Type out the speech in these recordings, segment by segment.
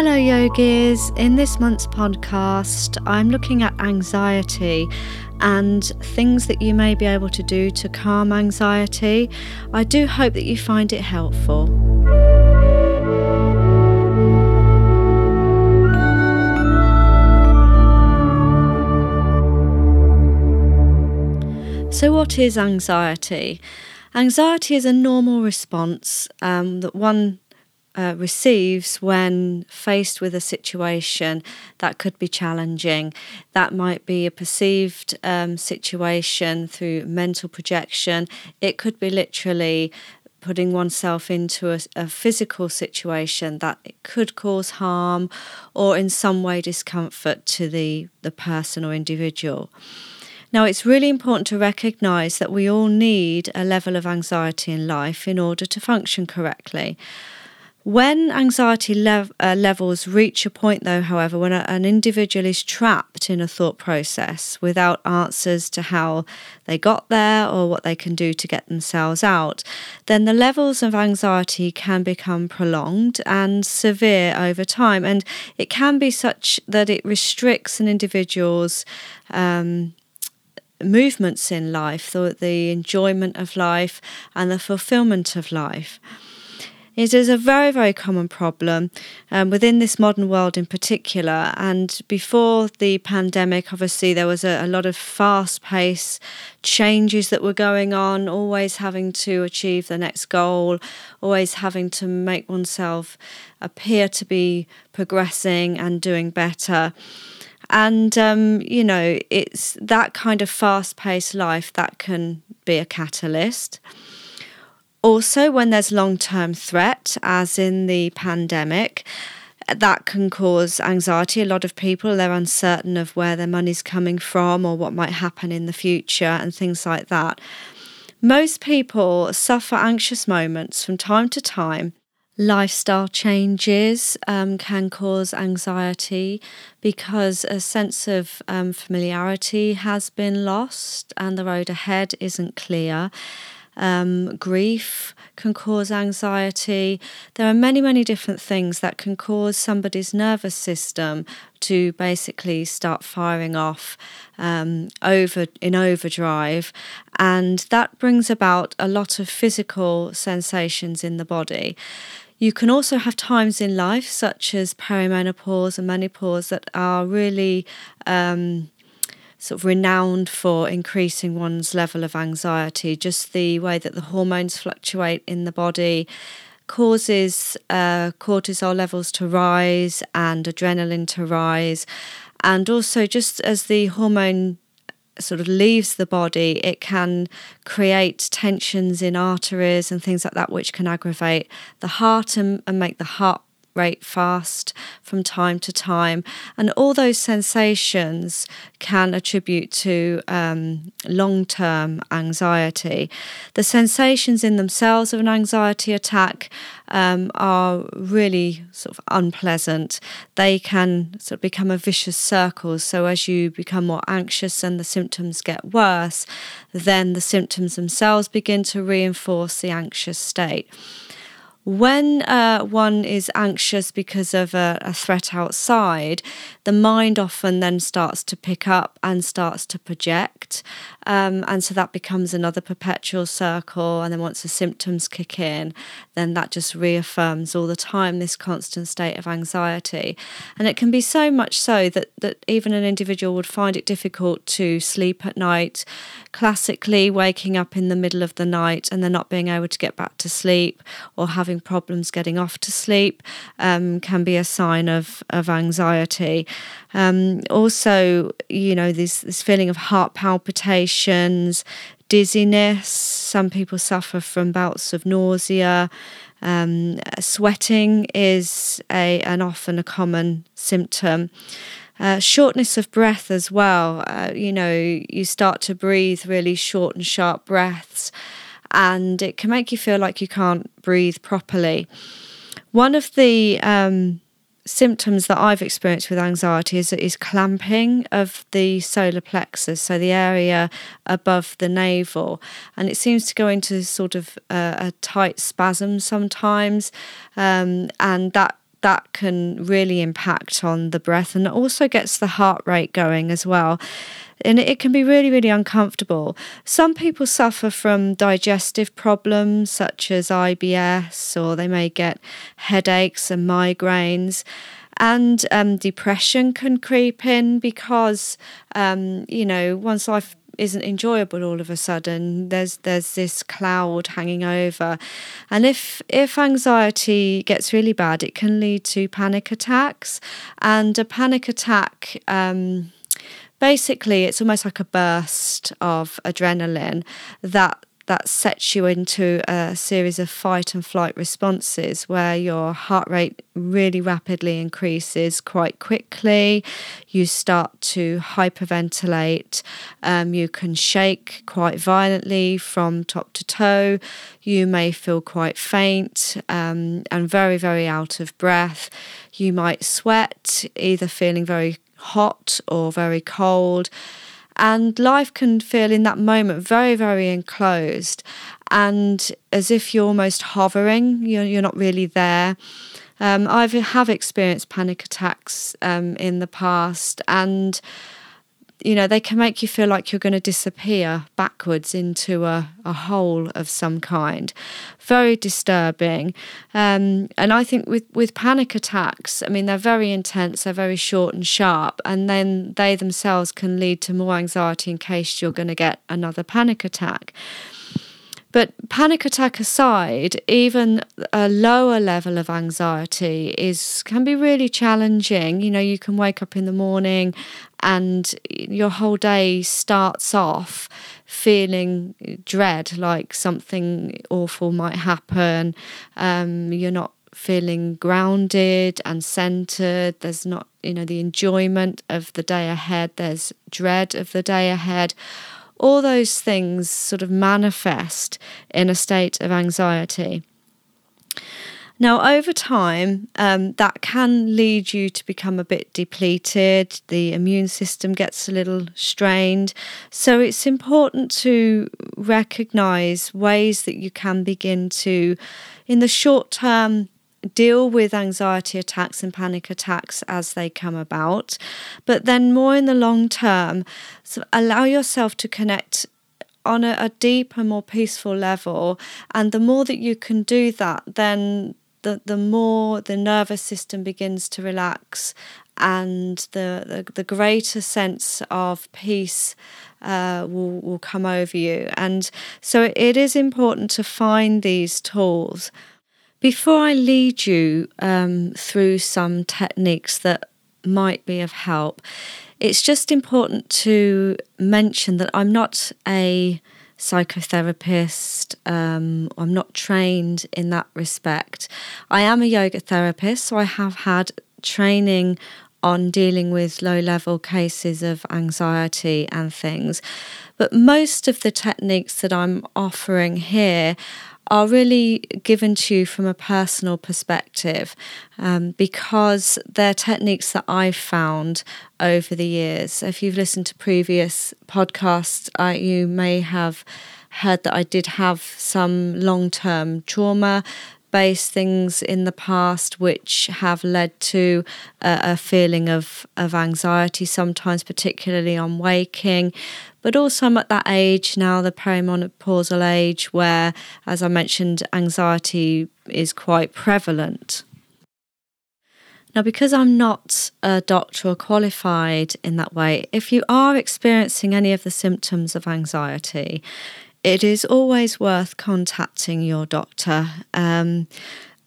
Hello, yogis. In this month's podcast, I'm looking at anxiety and things that you may be able to do to calm anxiety. I do hope that you find it helpful. So, what is anxiety? Anxiety is a normal response um, that one uh, receives when faced with a situation that could be challenging. That might be a perceived um, situation through mental projection. It could be literally putting oneself into a, a, physical situation that could cause harm or in some way discomfort to the, the person or individual. Now, it's really important to recognise that we all need a level of anxiety in life in order to function correctly. When anxiety lev- uh, levels reach a point, though, however, when a, an individual is trapped in a thought process without answers to how they got there or what they can do to get themselves out, then the levels of anxiety can become prolonged and severe over time. And it can be such that it restricts an individual's. Um, movements in life, the, the enjoyment of life, and the fulfillment of life. It is a very, very common problem um, within this modern world in particular. And before the pandemic, obviously, there was a, a lot of fast paced changes that were going on, always having to achieve the next goal, always having to make oneself appear to be progressing and doing better. And, um, you know, it's that kind of fast paced life that can be a catalyst. Also, when there's long term threat, as in the pandemic, that can cause anxiety. A lot of people they're uncertain of where their money's coming from or what might happen in the future and things like that. Most people suffer anxious moments from time to time. Lifestyle changes um, can cause anxiety because a sense of um, familiarity has been lost and the road ahead isn't clear. Um, grief can cause anxiety. There are many, many different things that can cause somebody's nervous system to basically start firing off um, over in overdrive, and that brings about a lot of physical sensations in the body. You can also have times in life, such as perimenopause and menopause, that are really um, sort of renowned for increasing one's level of anxiety. Just the way that the hormones fluctuate in the body causes uh, cortisol levels to rise and adrenaline to rise. And also, just as the hormone sort of leaves the body, it can create tensions in arteries and things like that, which can aggravate the heart and, and make the heart rate fast from time to time. And all those sensations can attribute to um, long term anxiety. The sensations in themselves of an anxiety attack um, are really sort of unpleasant. They can sort of become a vicious circle. So, as you become more anxious and the symptoms get worse, then the symptoms themselves begin to reinforce the anxious state. When uh, one is anxious because of a, a, threat outside, the mind often then starts to pick up and starts to project. Um, and so that becomes another perpetual circle. And then once the symptoms kick in, then that just reaffirms all the time this constant state of anxiety. And it can be so much so that, that even an individual would find it difficult to sleep at night, classically waking up in the middle of the night and then not being able to get back to sleep or having problems getting off to sleep um, can be a sign of, of anxiety. Um, also, you know, this, this feeling of heart dizziness. Some people suffer from bouts of nausea. Um, sweating is a, an often a common symptom. Uh, shortness of breath as well. Uh, you know, you start to breathe really short and sharp breaths and it can make you feel like you can't breathe properly. One of the um, symptoms that I've experienced with anxiety is, is clamping of the solar plexus, so the area above the navel, and it seems to go into sort of a, a tight spasm sometimes, um, and that that can really impact on the breath and also gets the heart rate going as well. And it can be really, really uncomfortable. Some people suffer from digestive problems such as IBS, or they may get headaches and migraines and um, depression can creep in because um, you know one's life isn't enjoyable all of a sudden. There's there's this cloud hanging over. And if if anxiety gets really bad it can lead to panic attacks. And a panic attack um, basically it's almost like a burst of adrenaline that that sets you into a series of fight and flight responses where your heart rate really rapidly increases quite quickly. You start to hyperventilate. Um, you can shake quite violently from top to toe. You may feel quite faint um, and very, very out of breath. You might sweat, either feeling very hot or very cold. And life can feel in that moment very, very enclosed and as if you're almost hovering, you're, you're not really there. Um, I have experienced panic attacks um, in the past, and you know, they can make you feel like you're going to disappear backwards into a, a hole of some kind. Very disturbing. Um, and I think with, with panic attacks, I mean, they're very intense, they're very short and sharp, and then they themselves can lead to more anxiety in case you're going to get another panic attack. But panic attack aside, even a lower level of anxiety is can be really challenging. You know, you can wake up in the morning and your whole day starts off feeling dread, like something awful might happen. Um, you're not feeling grounded and centered. There's not, you know, the enjoyment of the day ahead. There's dread of the day ahead all those things sort of manifest in a state of anxiety. Now, over time, um, that can lead you to become a bit depleted. The immune system gets a little strained. So, it's important to recognize ways that you can begin to, in the short term, deal with anxiety attacks and panic attacks as they come about, but then more in the long term, so allow yourself to connect on a, a deeper, more peaceful level. And the more that you can do that, then the, the more the nervous system begins to relax and the, the, the greater sense of peace uh, will, will come over you. And so it is important to find these tools before I lead you um, through some techniques that might be of help, it's just important to mention that I'm not a psychotherapist. Um, I'm not trained in that respect. I am a yoga therapist, so I have had training on dealing with low level cases of anxiety and things. But most of the techniques that I'm offering here are really given to you from a personal perspective um, because they're techniques that I've found over the years. If you've listened to previous podcasts, uh, you may have heard that I did have some long term trauma based things in the past which have led to a, a, feeling of, of anxiety, sometimes particularly on waking. But also, I'm at that age now, the perimenopausal age, where, as I mentioned, anxiety is quite prevalent. Now, because I'm not a doctor or qualified in that way, if you are experiencing any of the symptoms of anxiety, it is always worth contacting your doctor um,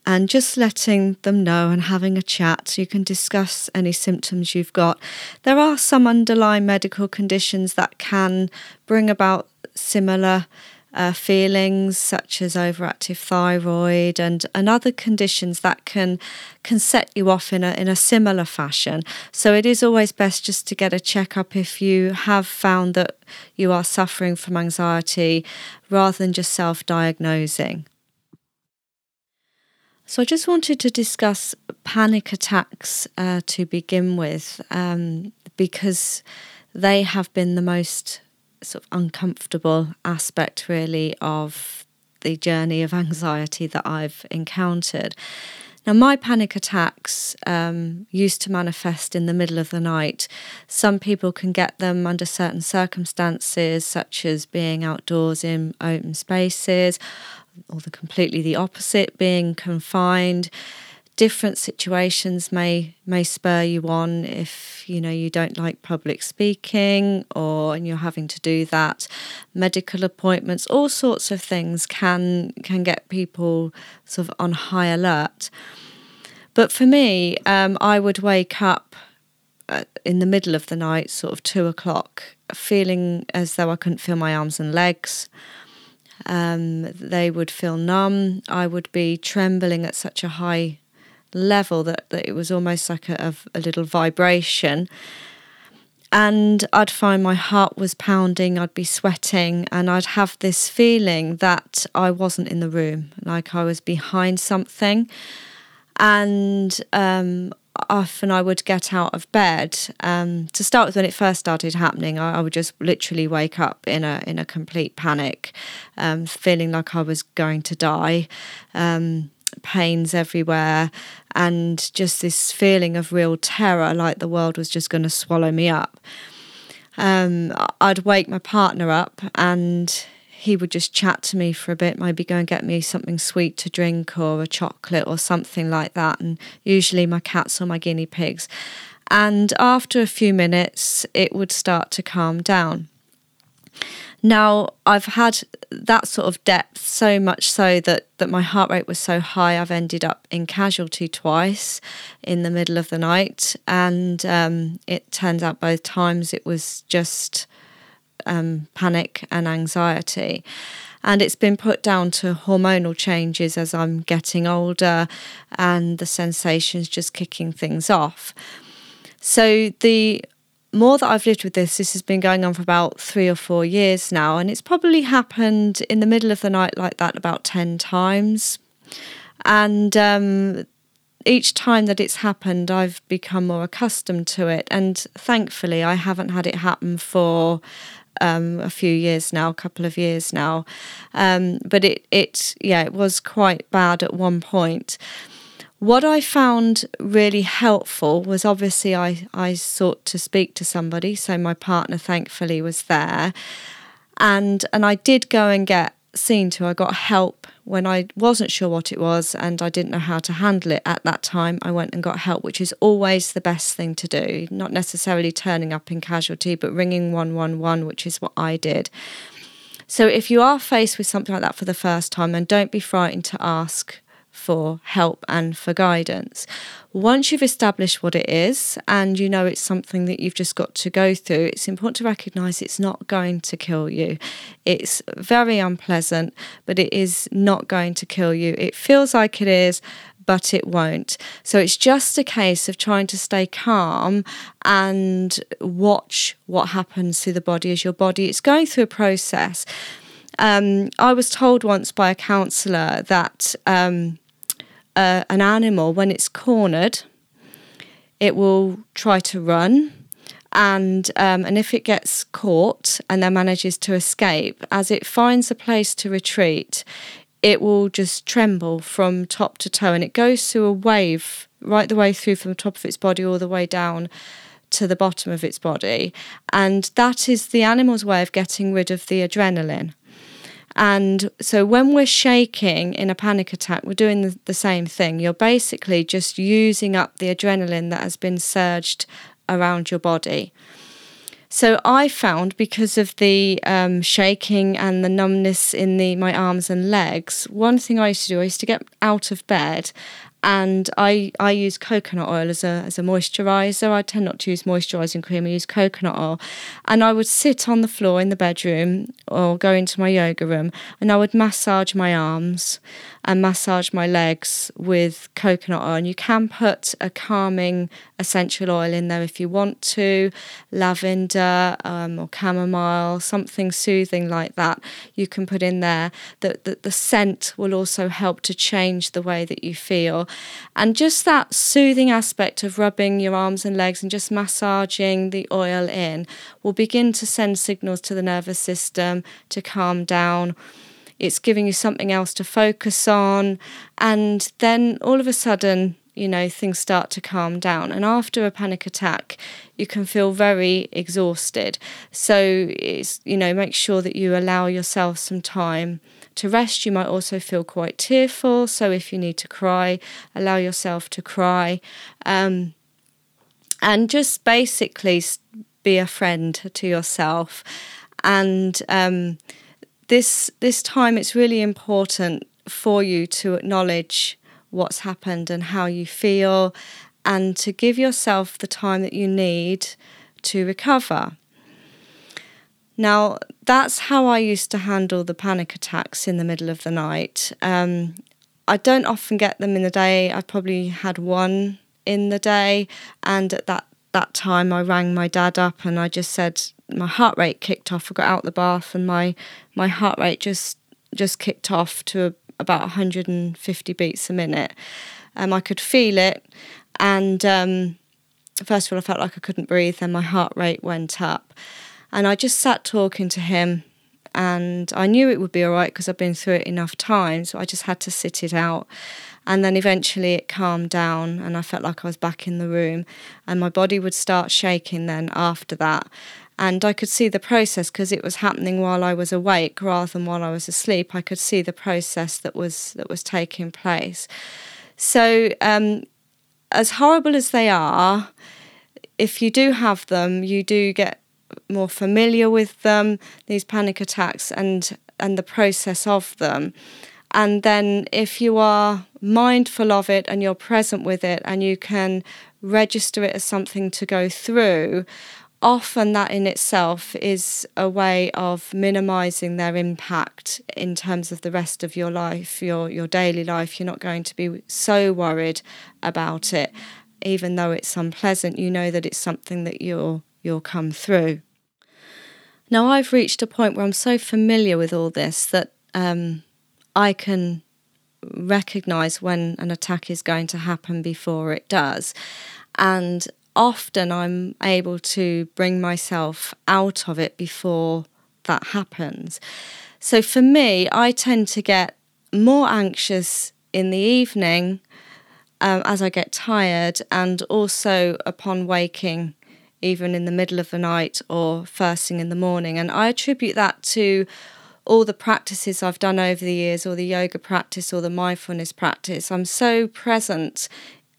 and just letting them know and having a chat so you can discuss any symptoms you've got. There are some underlying medical conditions that can bring about similar uh, feelings such as overactive thyroid and, and other conditions that can can set you off in a in a similar fashion. So it is always best just to get a checkup if you have found that you are suffering from anxiety rather than just self-diagnosing. So I just wanted to discuss panic attacks uh, to begin with um, because they have been the most sort of uncomfortable aspect, really, of the journey of anxiety that I've encountered. Now, my panic attacks um, used to manifest in the middle of the night. Some people can get them under certain circumstances, such as being outdoors in open spaces, or the completely the opposite, being confined different situations may may spur you on if you know you don't like public speaking or and you're having to do that. Medical appointments all sorts of things can can get people sort of on high alert. But for me um, I would wake up uh, in the middle of the night sort of two o'clock feeling as though I couldn't feel my arms and legs. Um, they would feel numb. I would be trembling at such a high level that, that it was almost like a, a, little vibration. And I'd find my heart was pounding, I'd be sweating, and I'd have this feeling that I wasn't in the room, like I was behind something. And um, often I would get out of bed. Um, to start with, when it first started happening, I, I, would just literally wake up in a in a complete panic, um, feeling like I was going to die. Um, pains everywhere, and just this feeling of real terror, like the world was just going to swallow me up. Um, I'd wake my partner up and he would just chat to me for a bit, maybe go and get me something sweet to drink or a chocolate or something like that. And usually my cats or my guinea pigs. And after a few minutes, it would start to calm down. Now, I've had that sort of depth so much so that, that my heart rate was so high, I've ended up in casualty twice in the middle of the night. And um, it turns out both times it was just um, panic and anxiety. And it's been put down to hormonal changes as I'm getting older and the sensations just kicking things off. So the more that I've lived with this, this has been going on for about three or four years now, and it's probably happened in the middle of the night like that about 10 times. And um, each time that it's happened, I've become more accustomed to it. And thankfully, I haven't had it happen for um, a few years now, a couple of years now. Um, but it, it, yeah, it was quite bad at one point. What I found really helpful was obviously I, I sought to speak to somebody, so my partner thankfully was there. And and I did go and get seen to. I got help when I wasn't sure what it was and I didn't know how to handle it at that time. I went and got help, which is always the best thing to do. Not necessarily turning up in casualty, but ringing 111, which is what I did. So if you are faced with something like that for the first time, then don't be frightened to ask for help and for guidance. Once you've established what it is and you know it's something that you've just got to go through, it's important to recognize it's not going to kill you. It's very unpleasant, but it is not going to kill you. It feels like it is, but it won't. So it's just a case of trying to stay calm and watch what happens to the body as your body it's going through a process. Um, I was told once by a counsellor that um, an animal, when it's cornered, it will try to run. And um, and if it gets caught and then manages to escape, as it finds a place to retreat, it will just tremble from top to toe, and it goes through a wave right the way through from the top of its body all the way down to the bottom of its body, and that is the animal's way of getting rid of the adrenaline. And so when we're shaking in a panic attack, we're doing the, the, same thing. You're basically just using up the adrenaline that has been surged around your body. So I found because of the um, shaking and the numbness in the my arms and legs, one thing I used to do, I used to get out of bed and I I use coconut oil as a as a moisturizer. I tend not to use moisturizing cream. I use coconut oil, and I would sit on the floor in the bedroom or go into my yoga room, and I would massage my arms and massage my legs with coconut oil. And you can put a calming essential oil in there if you want to, lavender um, or chamomile, something soothing like that. You can put in there. That the, the scent will also help to change the way that you feel. And just that soothing aspect of rubbing your arms and legs and just massaging the oil in will begin to send signals to the nervous system to calm down. It's giving you something else to focus on. And then all of a sudden, you know, things start to calm down. And after a panic attack, you can feel very exhausted. So it's, you know, make sure that you allow yourself some time to rest. You might also feel quite tearful. So if you need to cry, allow yourself to cry. Um, and just basically be a friend to yourself. And um, this this time, it's really important for you to acknowledge what's happened and how you feel, and to give yourself the time that you need to recover. Now, that's how I used to handle the panic attacks in the middle of the night. Um, I don't often get them in the day. I probably had one in the day, and at that that time I rang my dad up and I just said my heart rate kicked off. I got out the bath and my my heart rate just just kicked off to about 150 beats a minute. Um, I could feel it, and um, first of all, I felt like I couldn't breathe. Then my heart rate went up, and I just sat talking to him. And I knew it would be all right because I've been through it enough times. So I just had to sit it out. And then eventually it calmed down, and I felt like I was back in the room. And my body would start shaking then after that. And I could see the process because it was happening while I was awake rather than while I was asleep. I could see the process that was that was taking place. So, um, as horrible as they are, if you do have them, you do get more familiar with them, these panic attacks, and and the process of them. And then, if you are mindful of it and you're present with it and you can register it as something to go through, often that in itself is a way of minimizing their impact in terms of the rest of your life, your, your daily life. You're not going to be so worried about it. Even though it's unpleasant, you know that it's something that you'll, you'll come through. Now, I've reached a point where I'm so familiar with all this that um, I can recognize when an attack is going to happen before it does. And often I'm able to bring myself out of it before that happens. So for me, I tend to get more anxious in the evening um, as I get tired, and also upon waking, even in the middle of the night or first thing in the morning. And I attribute that to all the practices I've done over the years, or the yoga practice, or the mindfulness practice. I'm so present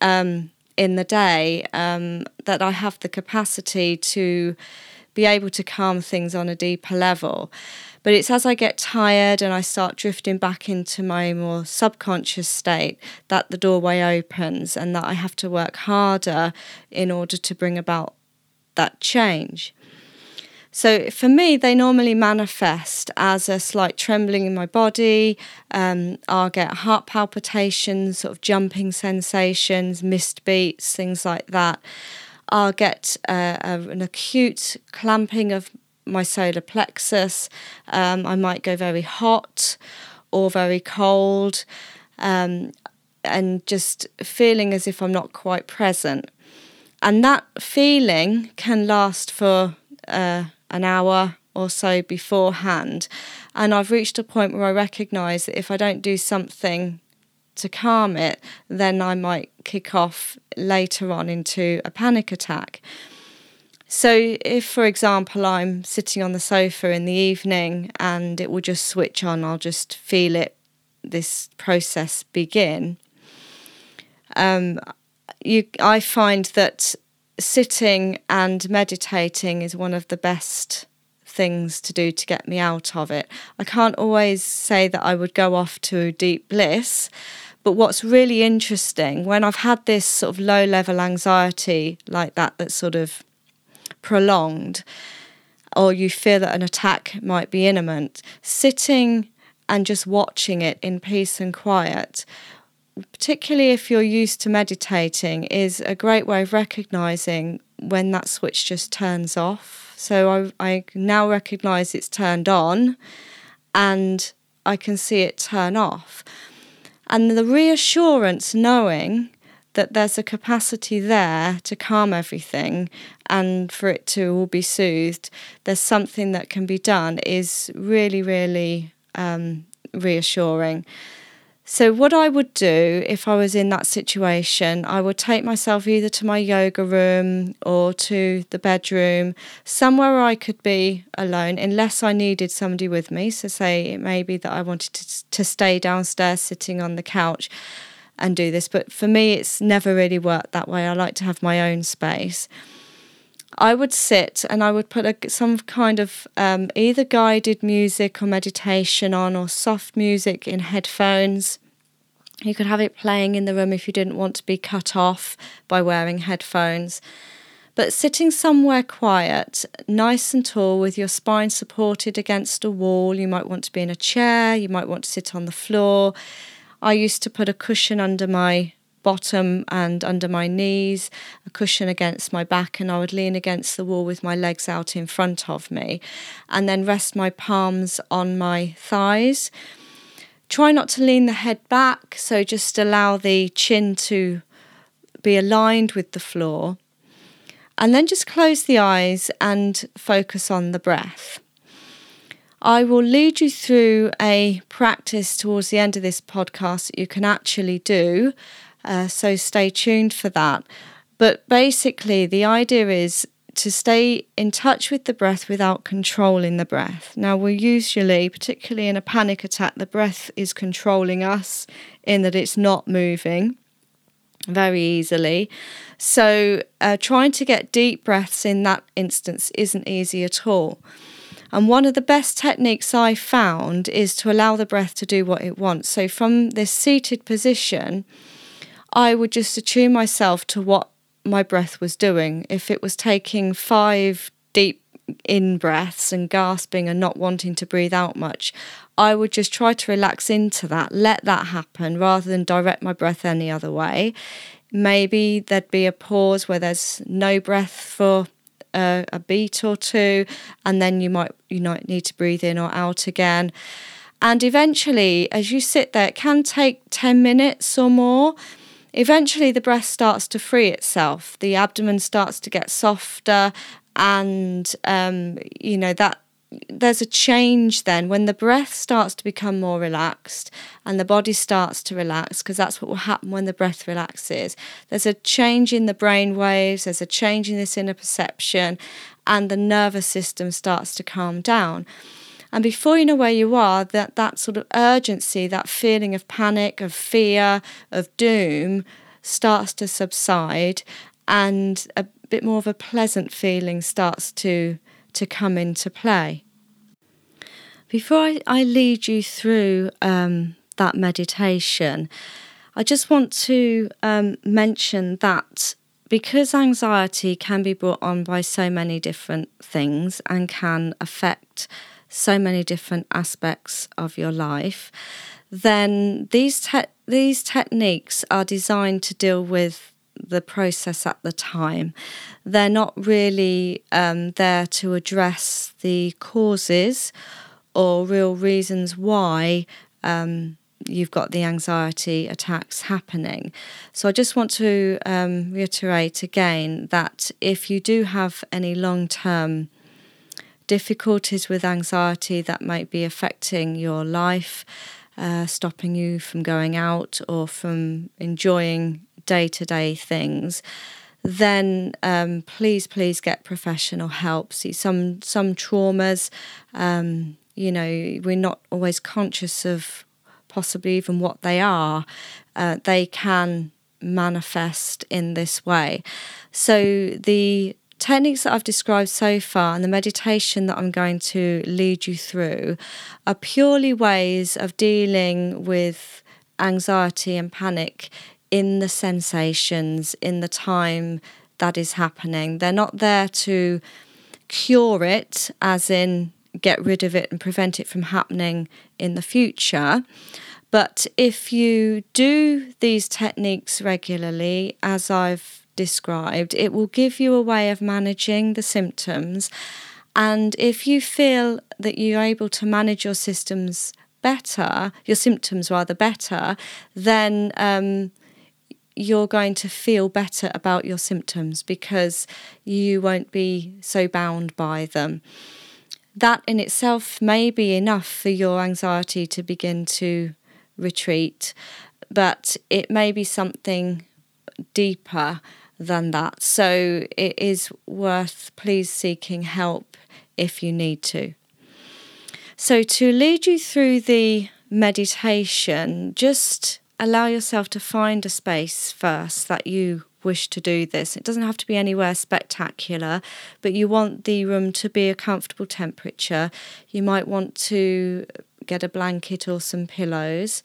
um, in the day um, that I have the capacity to be able to calm things on a deeper level. But it's as I get tired and I start drifting back into my more subconscious state that the doorway opens and that I have to work harder in order to bring about that change. So for me, they normally manifest as a slight trembling in my body. Um, I'll get heart palpitations, sort of jumping sensations, missed beats, things like that. I'll get uh, a, an acute clamping of my solar plexus. Um, I might go very hot or very cold, um, and just feeling as if I'm not quite present. And that feeling can last for uh, an hour or so beforehand. And I've reached a point where I recognise that if I don't do something to calm it, then I might kick off later on into a panic attack. So, if, for example, I'm sitting on the sofa in the evening and it will just switch on, I'll just feel it, this process begin. Um, you, I find that sitting and meditating is one of the best things to do to get me out of it. I can't always say that I would go off to deep bliss, but what's really interesting when I've had this sort of low level anxiety like that, that's sort of prolonged, or you feel that an attack might be imminent, sitting and just watching it in peace and quiet particularly if you're used to meditating, is a great way of recognizing when that switch just turns off. So I, I now recognize it's turned on and I can see it turn off. And the reassurance knowing that there's a capacity there to calm everything and for it to all be soothed, there's something that can be done is really, really um, reassuring. So, what I would do if I was in that situation, I would take myself either to my yoga room or to the bedroom, somewhere I could be alone, unless I needed somebody with me. So, say it may be that I wanted to, to stay downstairs sitting on the couch and do this. But for me, it's never really worked that way. I like to have my own space. I would sit and I would put a, some kind of um, either guided music or meditation on or soft music in headphones. You could have it playing in the room if you didn't want to be cut off by wearing headphones. But sitting somewhere quiet, nice and tall, with your spine supported against a wall, you might want to be in a chair, you might want to sit on the floor. I used to put a cushion under my bottom and under my knees, a cushion against my back, and I would lean against the wall with my legs out in front of me, and then rest my palms on my thighs. Try not to lean the head back, so just allow the chin to be aligned with the floor. And then just close the eyes and focus on the breath. I will lead you through a practice towards the end of this podcast that you can actually do uh, so stay tuned for that. But basically, the idea is to stay in touch with the breath without controlling the breath. Now, we're usually, particularly in a panic attack, the breath is controlling us in that it's not moving very easily. So, uh, trying to get deep breaths in that instance isn't easy at all. And one of the best techniques I found is to allow the breath to do what it wants. So, from this seated position, I would just attune myself to what my breath was doing. If it was taking five deep in breaths and gasping and not wanting to breathe out much, I would just try to relax into that, let that happen rather than direct my breath any other way. Maybe there'd be a pause where there's no breath for a, a beat or two, and then you might you might need to breathe in or out again. And eventually, as you sit there, it can take 10 minutes or more Eventually, the breast starts to free itself, the abdomen starts to get softer, and um, you know that there's a change then. When the breath starts to become more relaxed and the body starts to relax because that's what will happen when the breath relaxes there's a change in the brain waves there's a change in this inner perception and the nervous system starts to calm down and before you know where you are, that, that sort of urgency, that feeling of panic, of fear, of doom starts to subside and a bit more of a pleasant feeling starts to, to come into play. Before I, I lead you through um, that meditation, I just want to um, mention that because anxiety can be brought on by so many different things and can affect so many different aspects of your life, then these te- these techniques are designed to deal with the process at the time. They're not really um, there to address the causes or real reasons why um, you've got the anxiety attacks happening. So I just want to um, reiterate again that if you do have any long term difficulties with anxiety that might be affecting your life, uh, stopping you from going out or from enjoying day to day things, then um, please, please get professional help. See, some some traumas, um, you know, we're not always conscious of possibly even what they are. Uh, they can manifest in this way. So the techniques that I've described so far and the meditation that I'm going to lead you through are purely ways of dealing with anxiety and panic in the sensations, in the time that is happening. They're not there to cure it, as in get rid of it and prevent it from happening in the future. But if you do these techniques regularly, as I've described, it will give you a way of managing the symptoms. And if you feel that you're able to manage your systems better, your symptoms rather better, then um, you're going to feel better about your symptoms because you won't be so bound by them. that in itself may be enough for your anxiety to begin to retreat, but it may be something deeper than that. So it is worth please seeking help if you need to. So, to lead you through the meditation, just allow yourself to find a space first that you wish to do this. It doesn't have to be anywhere spectacular, but you want the room to be a comfortable temperature. You might want to get a blanket or some pillows.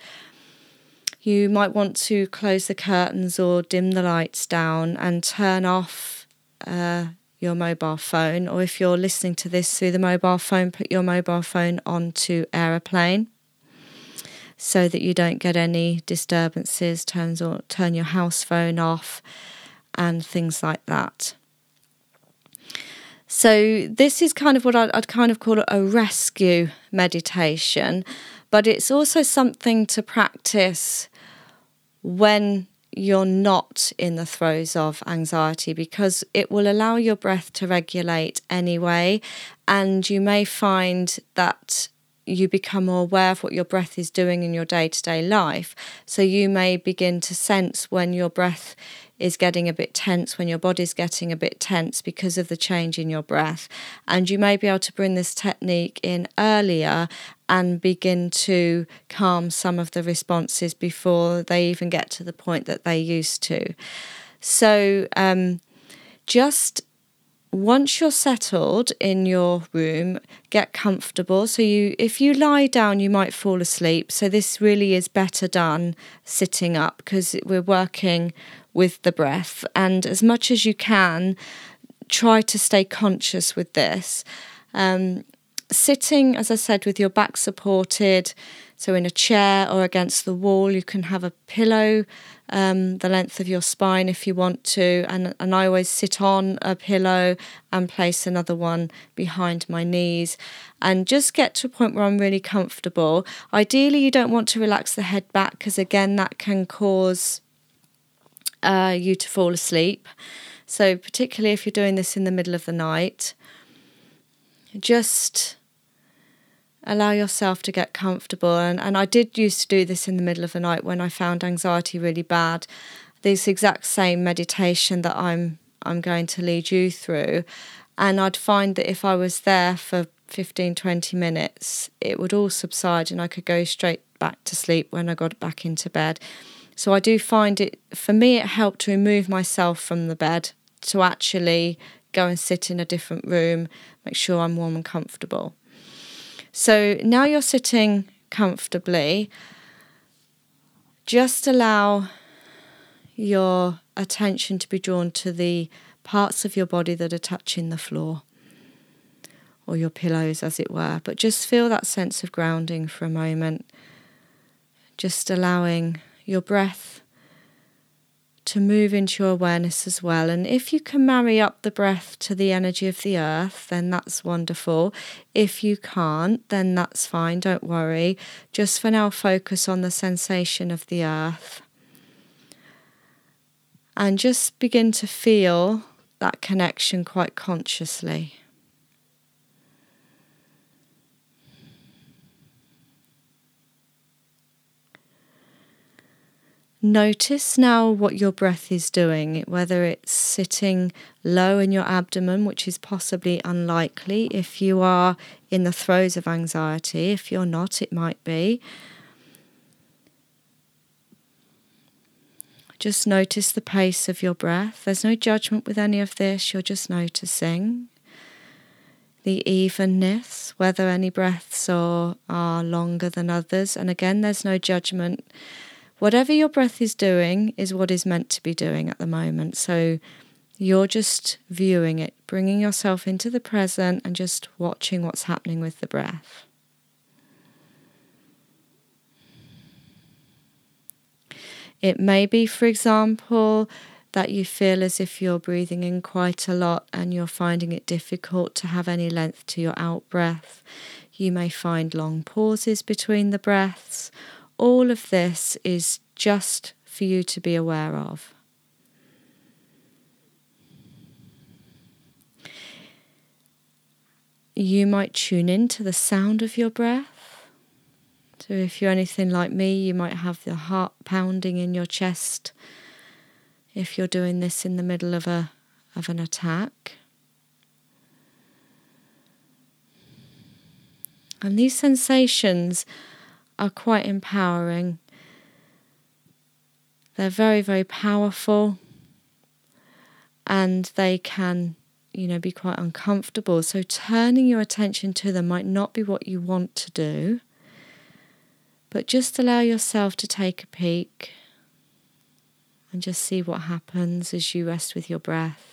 You might want to close the curtains or dim the lights down and turn off uh, your mobile phone. Or if you're listening to this through the mobile phone, put your mobile phone onto aeroplane so that you don't get any disturbances, turns or turn your house phone off and things like that. So this is kind of what I'd, I'd kind of call it a rescue meditation, but it's also something to practice when you're not in the throes of anxiety because it will allow your breath to regulate anyway. And you may find that you become more aware of what your breath is doing in your day to day life. So you may begin to sense when your breath is getting a bit tense, when your body's getting a bit tense because of the change in your breath. And you may be able to bring this technique in earlier and begin to calm some of the responses before they even get to the point that they used to. So, um, just once you're settled in your room get comfortable so you if you lie down you might fall asleep so this really is better done sitting up because we're working with the breath and as much as you can try to stay conscious with this um, sitting as i said with your back supported so in a chair or against the wall you can have a pillow um, the length of your spine if you want to. And, and I always sit on a pillow and place another one behind my knees and just get to a point where I'm really comfortable. Ideally, you don't want to relax the head back because, again, that can cause uh, you to fall asleep. So, particularly if you're doing this in the middle of the night, just allow yourself to get comfortable. And, and I did used to do this in the middle of the night when I found anxiety really bad. This exact same meditation that I'm I'm going to lead you through. And I'd find that if I was there for 15, 20 minutes, it would all subside and I could go straight back to sleep when I got back into bed. So I do find it, for me, it helped to remove myself from the bed to actually go and sit in a different room, make sure I'm warm and comfortable. So now you're sitting comfortably. Just allow your attention to be drawn to the parts of your body that are touching the floor or your pillows, as it were. But just feel that sense of grounding for a moment. Just allowing your breath to move into your awareness as well. And if you can marry up the breath to the energy of the earth, then that's wonderful. If you can't, then that's fine, don't worry. Just for now, focus on the sensation of the earth. And just begin to feel that connection quite consciously. Notice now what your breath is doing, whether it's sitting low in your abdomen, which is possibly unlikely if you are in the throes of anxiety. If you're not, it might be. Just notice the pace of your breath. There's no judgment with any of this, you're just noticing the evenness, whether any breaths are, are longer than others. And again, there's no judgment whatever your breath is doing is what is meant to be doing at the moment. So you're just viewing it, bringing yourself into the present and just watching what's happening with the breath. It may be, for example, that you feel as if you're breathing in quite a lot and you're finding it difficult to have any length to your out breath. You may find long pauses between the breaths, all of this is just for you to be aware of. you might tune into the sound of your breath. So, if you're anything like me, you might have the heart pounding in your chest if you're doing this in the middle of a of an attack. And these sensations are quite empowering. They're very, very powerful and they can, you know, be quite uncomfortable. So turning your attention to them might not be what you want to do, but just allow yourself to take a peek and just see what happens as you rest with your breath.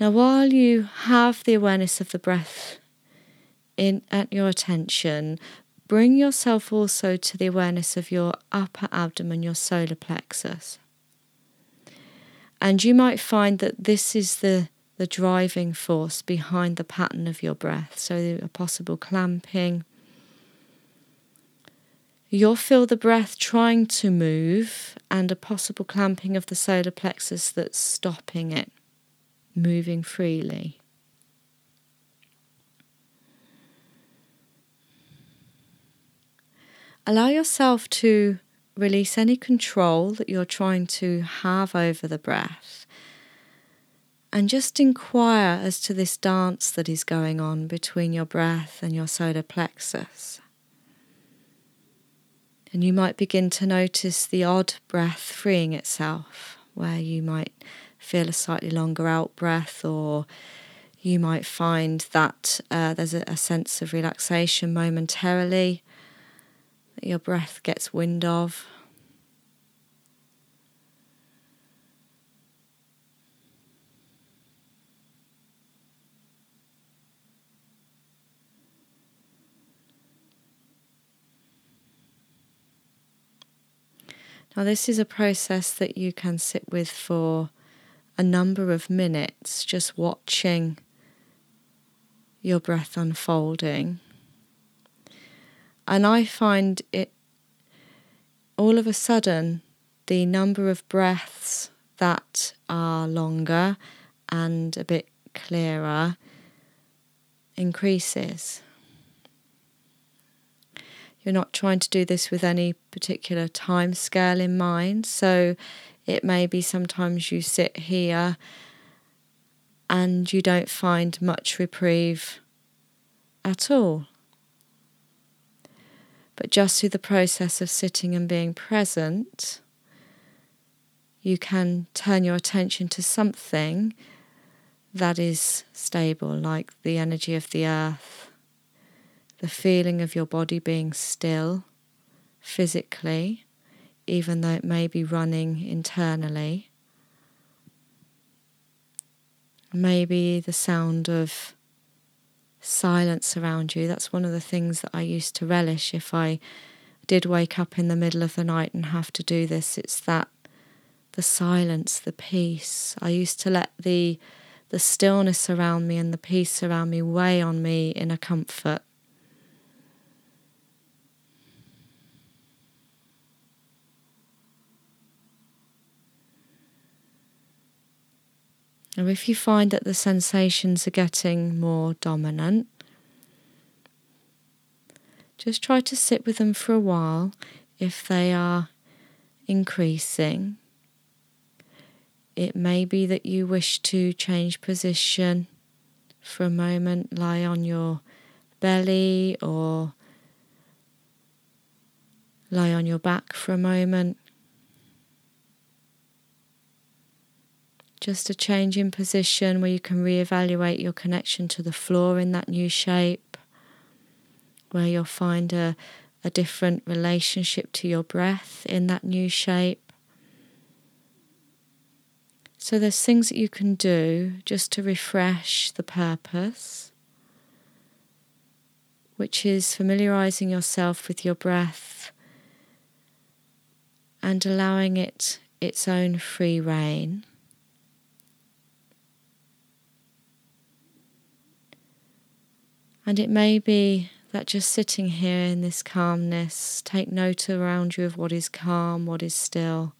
Now, while you have the awareness of the breath in at your attention, bring yourself also to the awareness of your upper abdomen, your solar plexus. And you might find that this is the, the driving force behind the pattern of your breath. So, a possible clamping, You'll feel the breath trying to move and a possible clamping of the solar plexus that's stopping it moving freely. Allow yourself to release any control that you're trying to have over the breath and just inquire as to this dance that is going on between your breath and your solar plexus. And you might begin to notice the odd breath freeing itself, where you might feel a slightly longer out breath, or you might find that uh, there's a, a sense of relaxation momentarily that your breath gets wind of. Now, this is a process that you can sit with for a number of minutes, just watching your breath unfolding. And I find it all of a sudden the number of breaths that are longer and a bit clearer increases. You're not trying to do this with any particular time scale in mind. So it may be sometimes you sit here and you don't find much reprieve at all. But just through the process of sitting and being present, you can turn your attention to something that is stable, like the energy of the earth the feeling of your body being still physically, even though it may be running internally. Maybe the sound of silence around you. That's one of the things that I used to relish if I did wake up in the middle of the night and have to do this. It's that the silence, the peace. I used to let the the stillness around me and the peace around me weigh on me in a comfort. Or if you find that the sensations are getting more dominant, just try to sit with them for a while if they are increasing. It may be that you wish to change position for a moment, lie on your belly or lie on your back for a moment. Just a change in position where you can reevaluate your connection to the floor in that new shape, where you'll find a, a different relationship to your breath in that new shape. So, there's things that you can do just to refresh the purpose, which is familiarizing yourself with your breath and allowing it its own free rein. And it may be that just sitting here in this calmness, take note around you of what is calm, what is still.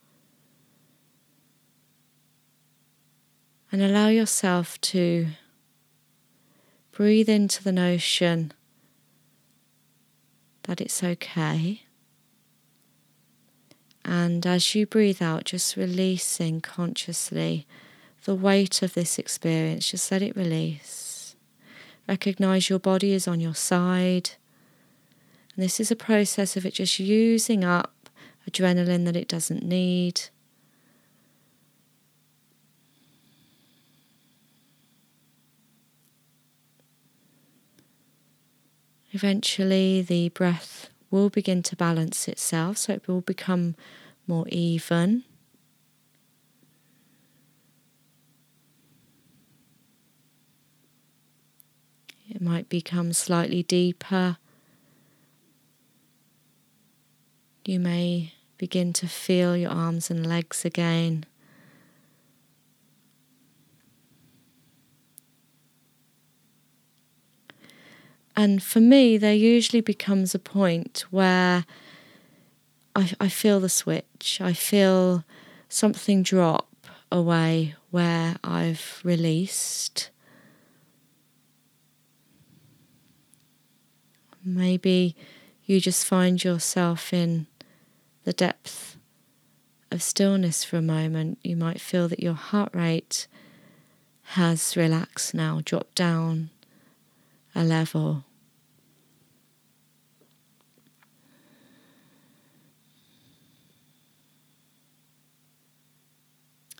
And allow yourself to breathe into the notion that it's okay. And as you breathe out, just releasing consciously the weight of this experience, just let it release. Recognize your body is on your side. And this is a process of it just using up adrenaline that it doesn't need. Eventually, the breath will begin to balance itself, so it will become more even. It might become slightly deeper. You may begin to feel your arms and legs again. And for me, there usually becomes a point where I, I feel the switch. I feel something drop away where I've released. Maybe you just find yourself in the depth of stillness for a moment. You might feel that your heart rate has relaxed now, dropped down a level.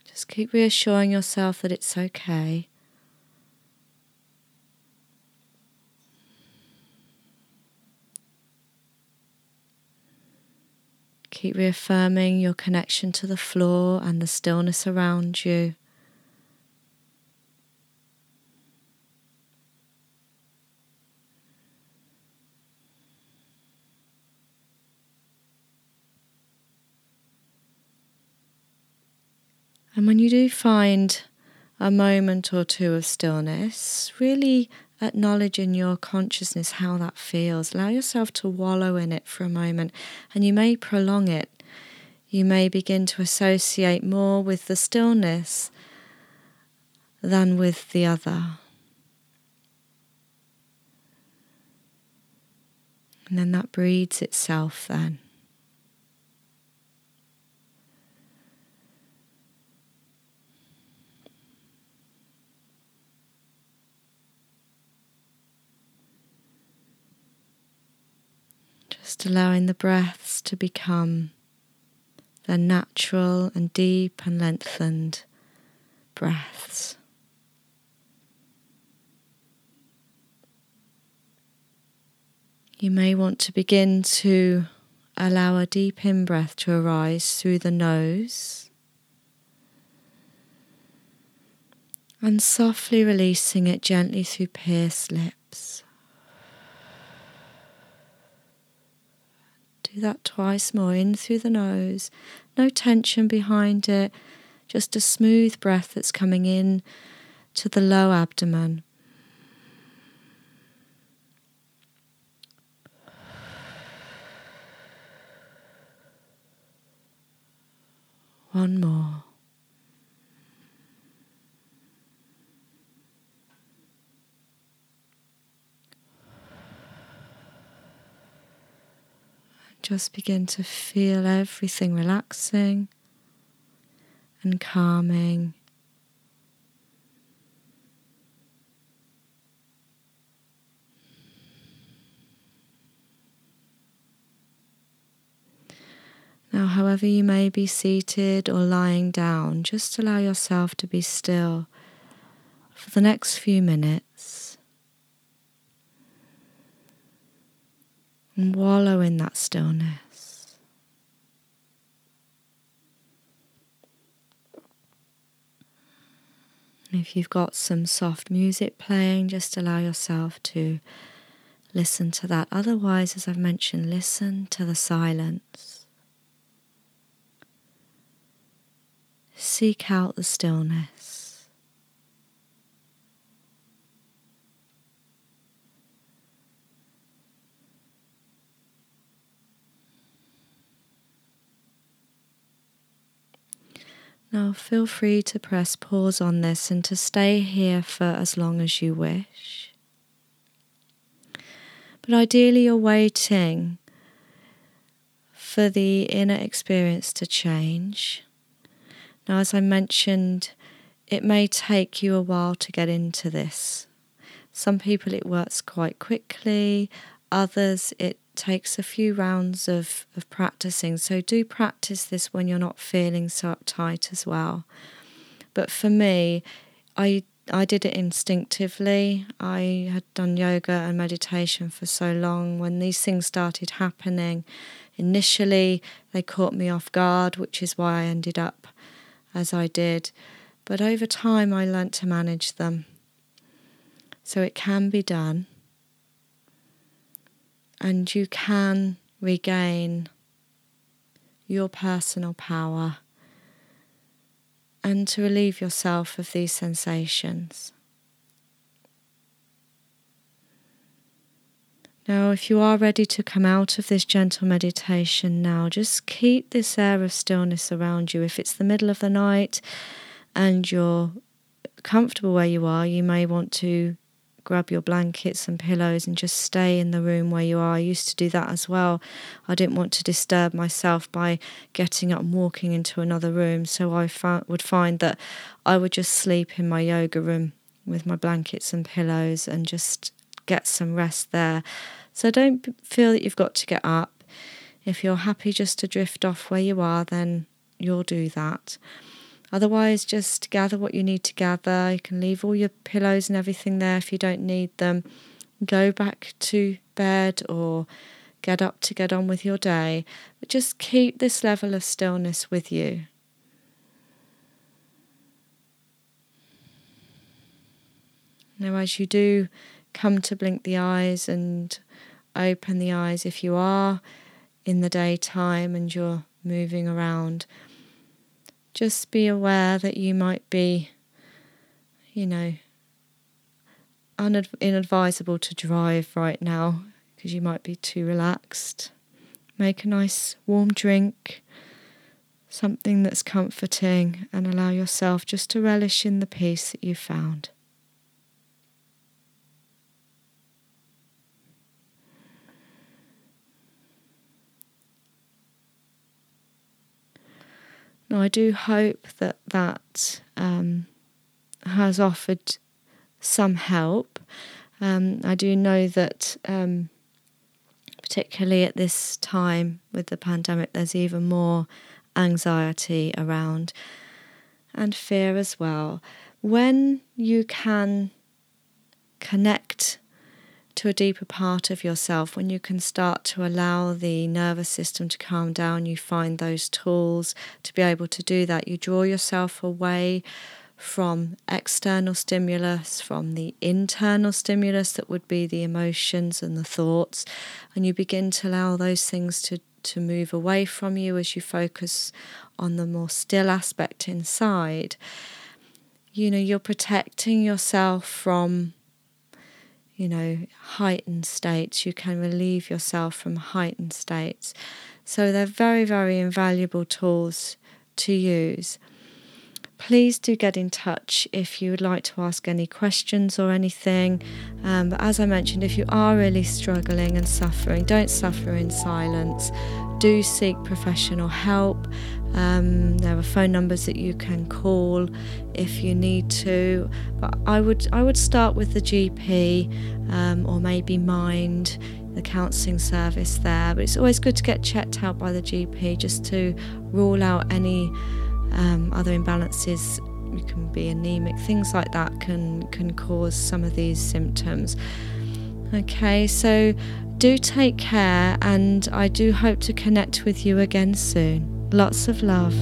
Just keep reassuring yourself that it's okay. Keep reaffirming your connection to the floor and the stillness around you. And when you do find a moment or two of stillness, really acknowledge in your consciousness how that feels. Allow yourself to wallow in it for a moment, and you may prolong it. You may begin to associate more with the stillness than with the other. And then that breeds itself then. Just allowing the breaths to become their natural and deep and lengthened breaths. You may want to begin to allow a deep in breath to arise through the nose and softly releasing it gently through pierced lips. Do that twice more in through the nose, no tension behind it, just a smooth breath that's coming in to the low abdomen. One more. Just begin to feel everything relaxing and calming. Now, however, you may be seated or lying down, just allow yourself to be still for the next few minutes. And wallow in that stillness. If you've got some soft music playing, just allow yourself to listen to that. Otherwise, as I've mentioned, listen to the silence. Seek out the stillness. Now, feel free to press pause on this and to stay here for as long as you wish. But ideally, you're waiting for the inner experience to change. Now, as I mentioned, it may take you a while to get into this. Some people it works quite quickly, others it takes a few rounds of, of practicing. So do practice this when you're not feeling so uptight as well. But for me, I I did it instinctively. I had done yoga and meditation for so long. When these things started happening, initially they caught me off guard, which is why I ended up as I did. But over time, I learnt to manage them. So it can be done and you can regain your personal power and to relieve yourself of these sensations. Now, if you are ready to come out of this gentle meditation now, just keep this air of stillness around you. If it's the middle of the night and you're comfortable where you are, you may want to grab your blankets and pillows and just stay in the room where you are. I used to do that as well. I didn't want to disturb myself by getting up and walking into another room, so I found, would find that I would just sleep in my yoga room with my blankets and pillows and just get some rest there. So don't feel that you've got to get up. If you're happy just to drift off where you are, then you'll do that. Otherwise, just gather what you need to gather. You can leave all your pillows and everything there if you don't need them. Go back to bed or get up to get on with your day. But just keep this level of stillness with you. Now, as you do come to blink the eyes and open the eyes, if you are in the daytime and you're moving around, just be aware that you might be, you know, unad- inadvisable to drive right now because you might be too relaxed. Make a nice warm drink, something that's comforting, and allow yourself just to relish in the peace that you found. Now, I do hope that that um, has offered some help. Um, I do know that, um, particularly at this time with the pandemic, there's even more anxiety around and fear as well. When you can connect to a deeper part of yourself, when you can start to allow the nervous system to calm down, you find those tools to be able to do that. You draw yourself away from external stimulus, from the internal stimulus that would be the emotions and the thoughts, and you begin to allow those things to, to move away from you as you focus on the more still aspect inside. You know, you're protecting yourself from you know, heightened states. You can relieve yourself from heightened states. So they're very, very invaluable tools to use. Please do get in touch if you would like to ask any questions or anything. Um, but as I mentioned, if you are really struggling and suffering, don't suffer in silence. Do seek professional help. Um, there are phone numbers that you can call if you need to, but I would I would start with the GP um, or maybe Mind, the counselling service there. But it's always good to get checked out by the GP just to rule out any um, other imbalances. You can be anemic, things like that can can cause some of these symptoms. Okay, so do take care, and I do hope to connect with you again soon. Lots of love.